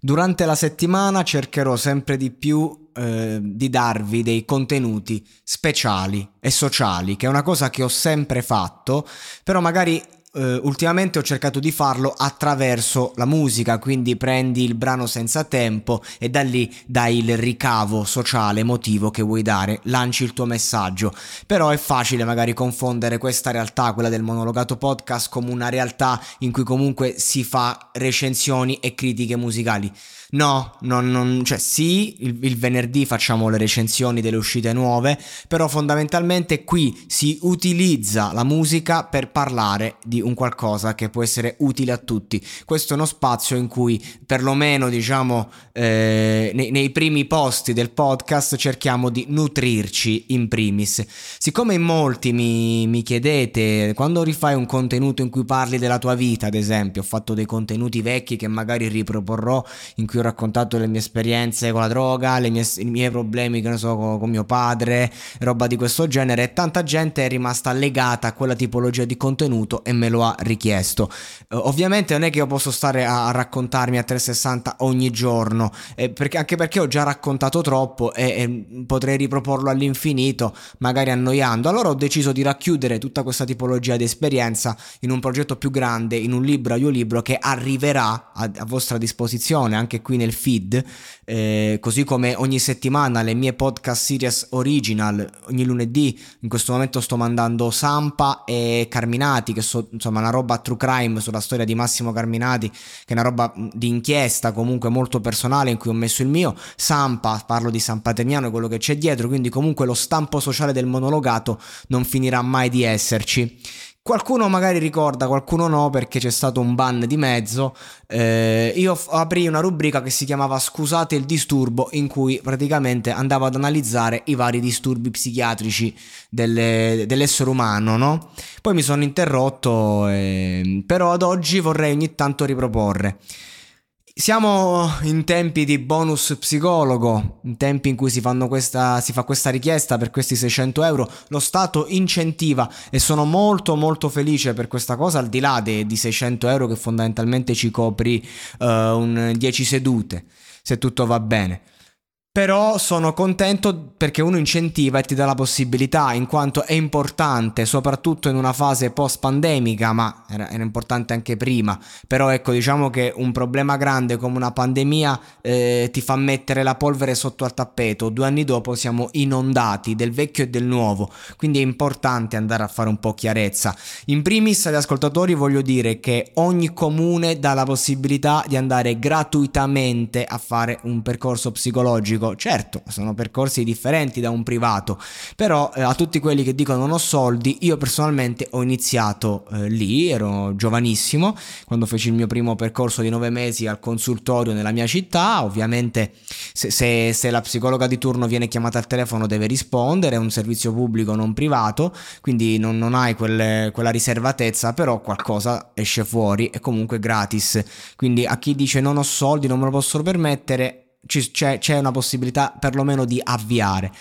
Durante la settimana cercherò sempre di più eh, di darvi dei contenuti speciali e sociali, che è una cosa che ho sempre fatto, però magari Uh, ultimamente ho cercato di farlo attraverso la musica, quindi prendi il brano senza tempo e da lì dai il ricavo sociale, emotivo che vuoi dare, lanci il tuo messaggio. Però è facile magari confondere questa realtà, quella del monologato podcast, come una realtà in cui comunque si fa recensioni e critiche musicali. No, non, non, cioè sì, il, il, venerdì facciamo le recensioni delle uscite nuove, però fondamentalmente qui si utilizza la musica per parlare di un qualcosa che può essere utile a tutti. Questo è uno spazio in cui perlomeno diciamo eh, nei, nei primi posti del podcast cerchiamo di nutrirci in primis. Siccome in molti mi, mi chiedete quando rifai un contenuto in cui parli della tua vita, ad esempio, ho fatto dei contenuti vecchi che magari riproporrò in cui ho raccontato le mie esperienze con la droga, mie, i miei problemi, che ne so, con, con, mio padre, roba di questo genere. E tanta gente è rimasta legata a quella tipologia di contenuto e me lo ha richiesto. Uh, ovviamente non è che io posso stare a, a raccontarmi a 360 ogni giorno, eh, perché, anche perché ho già raccontato troppo e, e potrei riproporlo all'infinito, magari annoiando. Allora ho deciso di racchiudere tutta questa tipologia di esperienza in un progetto più grande, in un libro audiolibro che arriverà a, a vostra disposizione anche qui nel feed, eh, così come ogni settimana le mie podcast series original, ogni lunedì, in questo momento sto mandando Sampa e Carminati, che sono insomma una roba true crime sulla storia di Massimo Carminati, che è una roba di inchiesta comunque molto personale in cui ho messo il mio, Sampa, parlo di San Paterniano e quello che c'è dietro, quindi comunque lo stampo sociale del monologato non finirà mai di esserci. Qualcuno magari ricorda, qualcuno no, perché c'è stato un ban di mezzo. Eh, io f- aprì una rubrica che si chiamava Scusate il disturbo, in cui praticamente andavo ad analizzare i vari disturbi psichiatrici delle, dell'essere umano, no? Poi mi sono interrotto, eh, però ad oggi vorrei ogni tanto riproporre. Siamo in tempi di bonus psicologo, in tempi in cui si, questa, si, fa questa richiesta per questi 600 euro, lo Stato incentiva e sono molto molto felice per questa cosa, al di là de, di 600 euro che fondamentalmente ci copri uh, un 10 sedute, se tutto va bene. Però sono contento perché uno incentiva e ti dà la possibilità, in quanto è importante, soprattutto in una fase post pandemica, ma era, era importante anche prima. Però ecco, diciamo che un problema grande come una pandemia eh, ti fa mettere la polvere sotto al tappeto. Due anni dopo siamo inondati del vecchio e del nuovo, quindi è importante andare a fare un po' chiarezza. In primis agli ascoltatori voglio dire che ogni comune dà la possibilità di andare gratuitamente a fare un percorso psicologico certo, sono percorsi differenti da un privato, però eh, a tutti quelli che dicono non ho soldi, io personalmente ho iniziato eh, lì, ero giovanissimo, quando feci il mio primo percorso di nove mesi al consultorio nella mia città, ovviamente se, se, se la psicologa di turno viene chiamata al telefono deve rispondere, è un servizio pubblico non privato, quindi non, non hai quelle, quella riservatezza, però qualcosa esce fuori e comunque gratis, quindi a chi dice non ho soldi, non me lo posso permettere, c'è, c'è una possibilità perlomeno di avviare.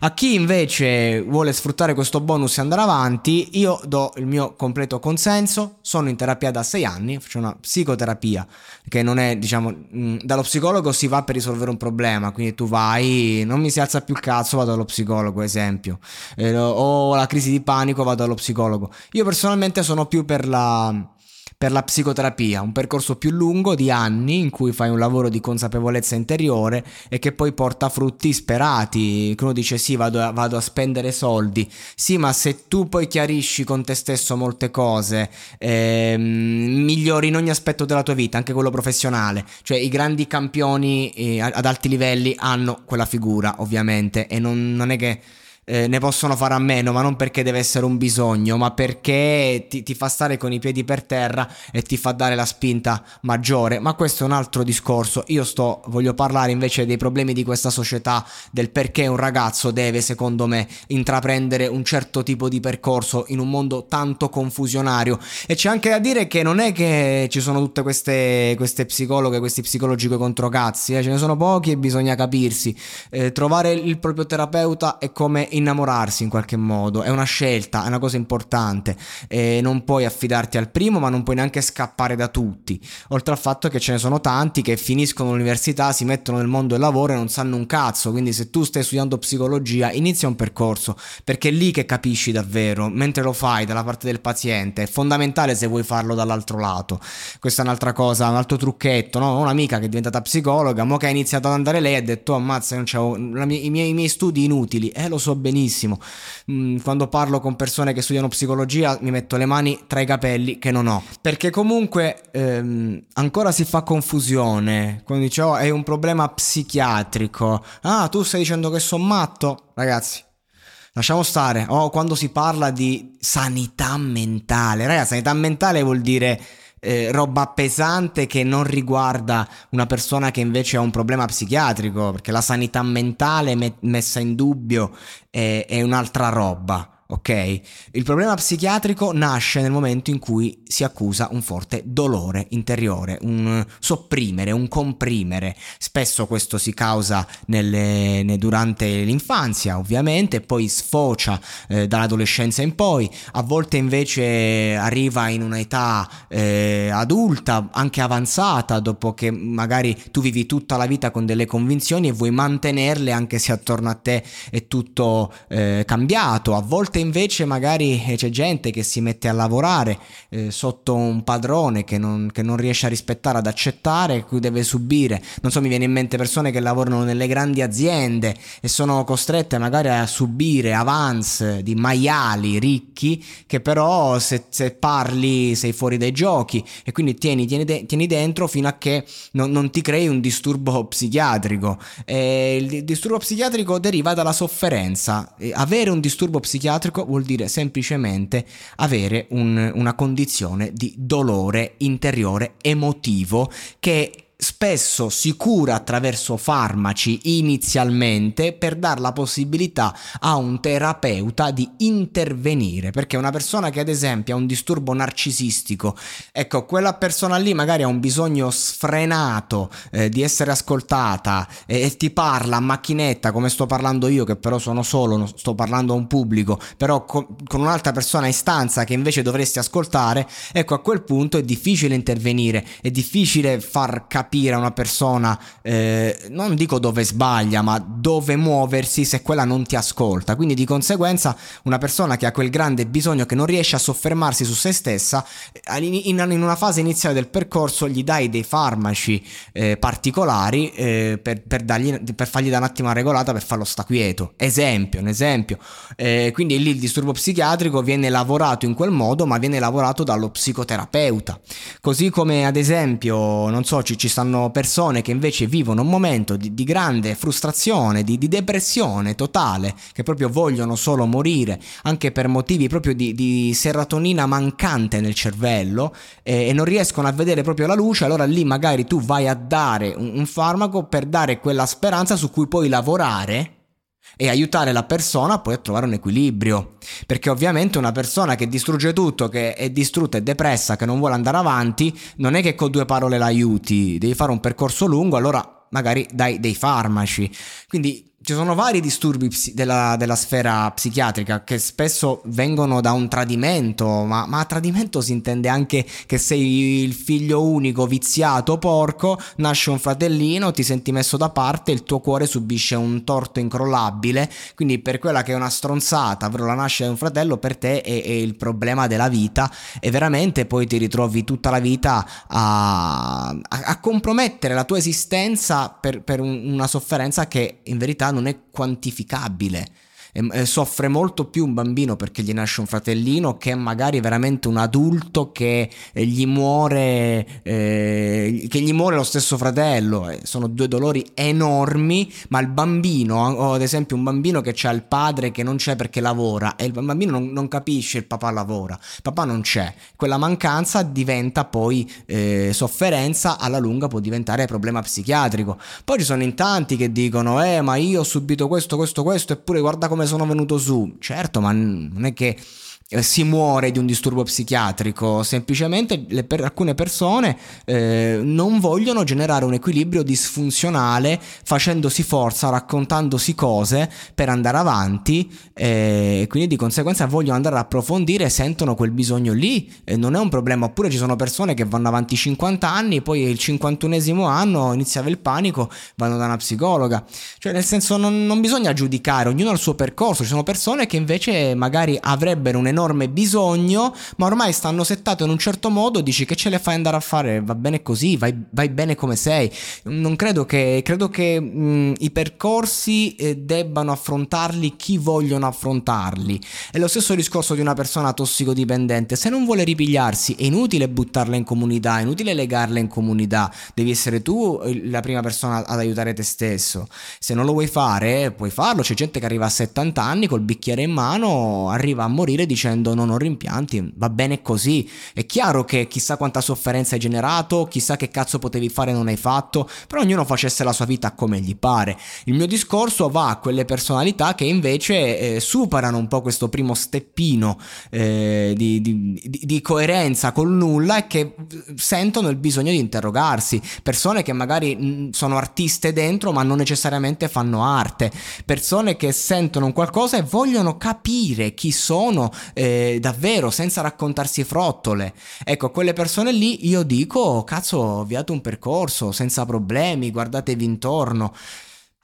A chi invece vuole sfruttare questo bonus e andare avanti, io do il mio completo consenso. Sono in terapia da sei anni, faccio una psicoterapia che non è, diciamo, mh, dallo psicologo si va per risolvere un problema. Quindi tu vai, non mi si alza più il cazzo, vado dallo psicologo, esempio. Eh, o la crisi di panico, vado dallo psicologo. Io personalmente sono più per la per la psicoterapia, un percorso più lungo di anni in cui fai un lavoro di consapevolezza interiore e che poi porta frutti sperati. Uno dice sì, vado a, vado a spendere soldi, sì, ma se tu poi chiarisci con te stesso molte cose, ehm, migliori in ogni aspetto della tua vita, anche quello professionale, cioè i grandi campioni eh, ad alti livelli hanno quella figura ovviamente e non, non è che eh, ne possono fare a meno, ma non perché deve essere un bisogno, ma perché ti, ti, fa stare con i piedi per terra e ti fa dare la spinta maggiore. Ma questo è un altro discorso. Io sto, voglio parlare invece dei problemi di questa società, del perché un ragazzo deve, secondo me, intraprendere un certo tipo di percorso in un mondo tanto confusionario. E c'è anche da dire che non è che ci sono tutte queste, queste psicologhe, questi psicologi coi controcazzi, eh? ce ne sono pochi e bisogna capirsi. Eh, trovare il proprio terapeuta è come innamorarsi in qualche modo, è una scelta, è una cosa importante. E non puoi affidarti al primo, ma non puoi neanche scappare da tutti. Oltre al fatto che ce ne sono tanti che finiscono l'università, si mettono nel mondo del lavoro e non sanno un cazzo. Quindi, se tu stai studiando psicologia, inizia un percorso perché è lì che capisci davvero, mentre lo fai dalla parte del paziente. È fondamentale se vuoi farlo dall'altro lato. Questa è un'altra cosa, un altro trucchetto. No? Un'amica che è diventata psicologa, mo che ha iniziato ad andare lei, ha detto: oh, Ammazza, non c'avevo i miei, i miei studi inutili. Eh, lo so benissimo. Mm, quando parlo con persone che studiano psicologia, mi metto le mani tra i capelli che non ho. Perché comunque ehm, ancora si fa confusione. Quando dice: Oh, è un problema psichiatrico. Ah, tu stai dicendo che sono matto? Ragazzi, Lasciamo stare. Oh, quando si parla di sanità mentale. Ragazzi, sanità mentale vuol dire eh, roba pesante che non riguarda una persona che invece ha un problema psichiatrico, perché la sanità mentale me- messa in dubbio è, è un'altra roba ok? Il problema psichiatrico nasce nel momento in cui si accusa un forte dolore interiore, un sopprimere, un comprimere. Spesso questo si causa nelle, ne, durante l'infanzia, ovviamente, poi sfocia eh, dall'adolescenza in poi, a volte invece arriva in un'età eh, adulta, anche avanzata, dopo che magari tu vivi tutta la vita con delle convinzioni e vuoi mantenerle anche se attorno a te è tutto eh, cambiato. A volte volte invece magari eh, c'è gente che si mette a lavorare eh, sotto un padrone che non, che non, riesce a rispettare, ad accettare, cui deve subire. Non so, mi viene in mente persone che lavorano nelle grandi aziende e sono costrette magari a subire avance di maiali ricchi che però se, se parli sei fuori dai giochi e quindi tieni, tieni, de- tieni dentro fino a che non, non, ti crei un disturbo psichiatrico. E il disturbo psichiatrico deriva dalla sofferenza. E avere un disturbo psichiatrico psichiatrico vuol dire semplicemente avere un, una condizione di dolore interiore emotivo che spesso si cura attraverso farmaci inizialmente per dare la possibilità a un terapeuta di intervenire perché una persona che ad esempio ha un disturbo narcisistico ecco quella persona lì magari ha un bisogno sfrenato eh, di essere ascoltata e, e, ti parla a macchinetta come sto parlando io che però sono solo sto parlando a un pubblico però con, con un'altra persona in stanza che invece dovresti ascoltare ecco a quel punto è difficile intervenire è difficile far capire capire a una persona, eh, non dico dove sbaglia, ma dove muoversi se quella non ti ascolta. Quindi di conseguenza una persona che ha quel grande bisogno che non riesce a soffermarsi su se stessa, eh, in, una fase iniziale del percorso gli dai dei farmaci eh, particolari eh, per, per, dargli, per, fargli da un attimo una regolata per farlo sta quieto. Esempio, un esempio. Eh, quindi lì il disturbo psichiatrico viene lavorato in quel modo, ma viene lavorato dallo psicoterapeuta. Così come ad esempio, non so, ci, ci stanno persone che invece vivono un momento di, di grande frustrazione, di, di, depressione totale, che proprio vogliono solo morire, anche per motivi proprio di, di serotonina mancante nel cervello eh, e non riescono a vedere proprio la luce, allora lì magari tu vai a dare un, un farmaco per dare quella speranza su cui puoi lavorare e aiutare la persona poi a trovare un equilibrio. Perché ovviamente una persona che distrugge tutto, che è distrutta e depressa, che non vuole andare avanti, non è che con due parole l'aiuti, devi fare un percorso lungo, allora magari dai dei farmaci. Quindi ci sono vari disturbi psi- della, della, sfera psichiatrica che spesso vengono da un tradimento, ma, ma, a tradimento si intende anche che sei il figlio unico, viziato, porco, nasce un fratellino, ti senti messo da parte, il tuo cuore subisce un torto incrollabile, quindi per quella che è una stronzata, ovvero la nascita di un fratello, per te è, è, il problema della vita e veramente poi ti ritrovi tutta la vita a, a, a compromettere la tua esistenza per, per un, una sofferenza che in verità non è quantificabile e, soffre molto più un bambino perché gli nasce un fratellino che magari veramente un adulto che eh, gli muore, eh, che gli muore lo stesso fratello. Eh, sono due dolori enormi, ma il bambino, o ad esempio un bambino che ha il padre che non c'è perché lavora e il bambino non, non capisce il papà lavora, papà non c'è. Quella mancanza diventa poi eh, sofferenza, alla lunga può diventare problema psichiatrico. Poi ci sono in tanti che dicono, eh ma io ho subito questo, questo, questo, eppure guarda come sono venuto su. Certo, ma non è che si muore di un disturbo psichiatrico, semplicemente per alcune persone eh, non vogliono generare un equilibrio disfunzionale facendosi forza, raccontandosi cose per andare avanti eh, e quindi di conseguenza vogliono andare a approfondire, sentono quel bisogno lì, e non è un problema, oppure ci sono persone che vanno avanti 50 anni, poi il 51esimo anno iniziava il panico, vanno da una psicologa, cioè nel senso non, non bisogna giudicare, ognuno ha il suo percorso, ci sono persone che invece magari avrebbero un enorme bisogno, ma ormai stanno settate in un certo modo, dici che ce le fai andare a fare, va bene così, vai, vai bene come sei. Non credo che, credo che mh, i percorsi eh, debbano affrontarli chi vogliono affrontarli. È lo stesso discorso di una persona tossicodipendente, se non vuole ripigliarsi è inutile buttarla in comunità, è inutile legarla in comunità, devi essere tu la prima persona ad aiutare te stesso. Se non lo vuoi fare, puoi farlo, c'è gente che arriva a 70 anni col bicchiere in mano, arriva a morire dicendo non ho rimpianti, va bene così. È chiaro che chissà quanta sofferenza hai generato, chissà che cazzo potevi fare e non hai fatto, però ognuno facesse la sua vita come gli pare. Il mio discorso va a quelle personalità che invece eh, superano un po' questo primo steppino eh, di, di, di, di coerenza col nulla e che sentono il bisogno di interrogarsi. Persone che magari mm, sono artiste dentro ma non necessariamente fanno arte. Persone che sentono qualcosa e vogliono capire chi sono, eh, davvero senza raccontarsi frottole. Ecco, a quelle persone lì io dico, cazzo, avviate un percorso senza problemi, guardatevi intorno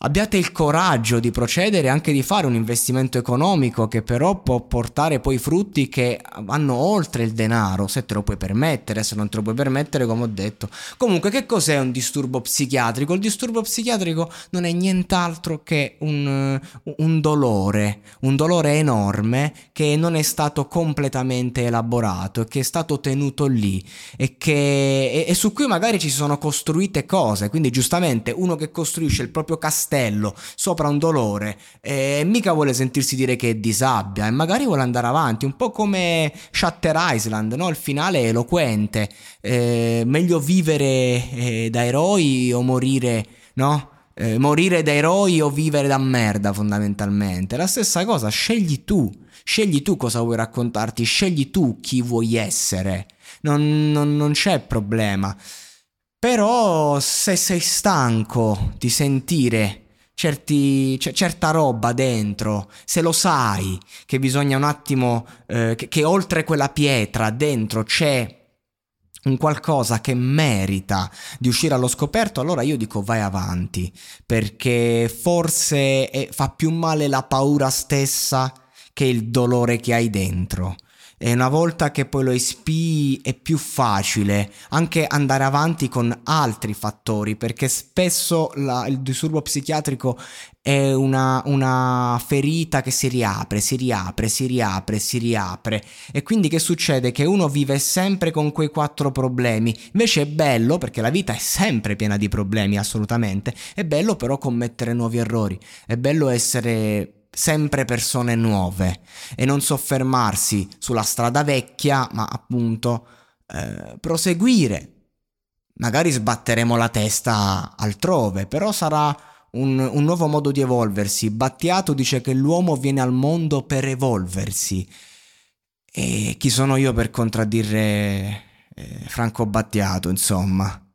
abbiate il coraggio di procedere e anche di fare un investimento economico che però può portare poi frutti che vanno oltre il denaro, se te lo puoi permettere, se non te lo puoi permettere, come ho detto. Comunque, che cos'è un disturbo psichiatrico? Il disturbo psichiatrico non è nient'altro che un, un dolore, un dolore enorme che non è stato completamente elaborato che è stato tenuto lì e, che, e, e su cui magari ci sono costruite cose. Quindi, giustamente, uno che costruisce il proprio castello castello sopra un dolore e mica vuole sentirsi dire che è disabbia e magari vuole andare avanti, un po' come Shutter Island, no? il finale è eloquente, eh, meglio vivere eh, da eroi o morire, no? Eh, morire da eroi o vivere da merda fondamentalmente. La stessa cosa, scegli tu, scegli tu cosa vuoi raccontarti, scegli tu chi vuoi essere. Non, non, non c'è problema. Però se sei stanco di sentire certi, c- certa roba dentro, se lo sai che bisogna un attimo, eh, che, che oltre quella pietra dentro c'è un qualcosa che merita di uscire allo scoperto, allora io dico vai avanti, perché forse è, fa più male la paura stessa che il dolore che hai dentro e una volta che poi lo espii è più facile anche andare avanti con altri fattori perché spesso la, il disturbo psichiatrico è una, una, ferita che si riapre, si riapre, si riapre, si riapre. E quindi che succede? Che uno vive sempre con quei quattro problemi. Invece è bello perché la vita è sempre piena di problemi assolutamente. È bello però commettere nuovi errori. È bello essere sempre persone nuove e non soffermarsi sulla strada vecchia, ma appunto eh, proseguire. Magari sbatteremo la testa altrove, però sarà un, un, nuovo modo di evolversi. Battiato dice che l'uomo viene al mondo per evolversi. E chi sono io per contraddire eh, Franco Battiato, insomma?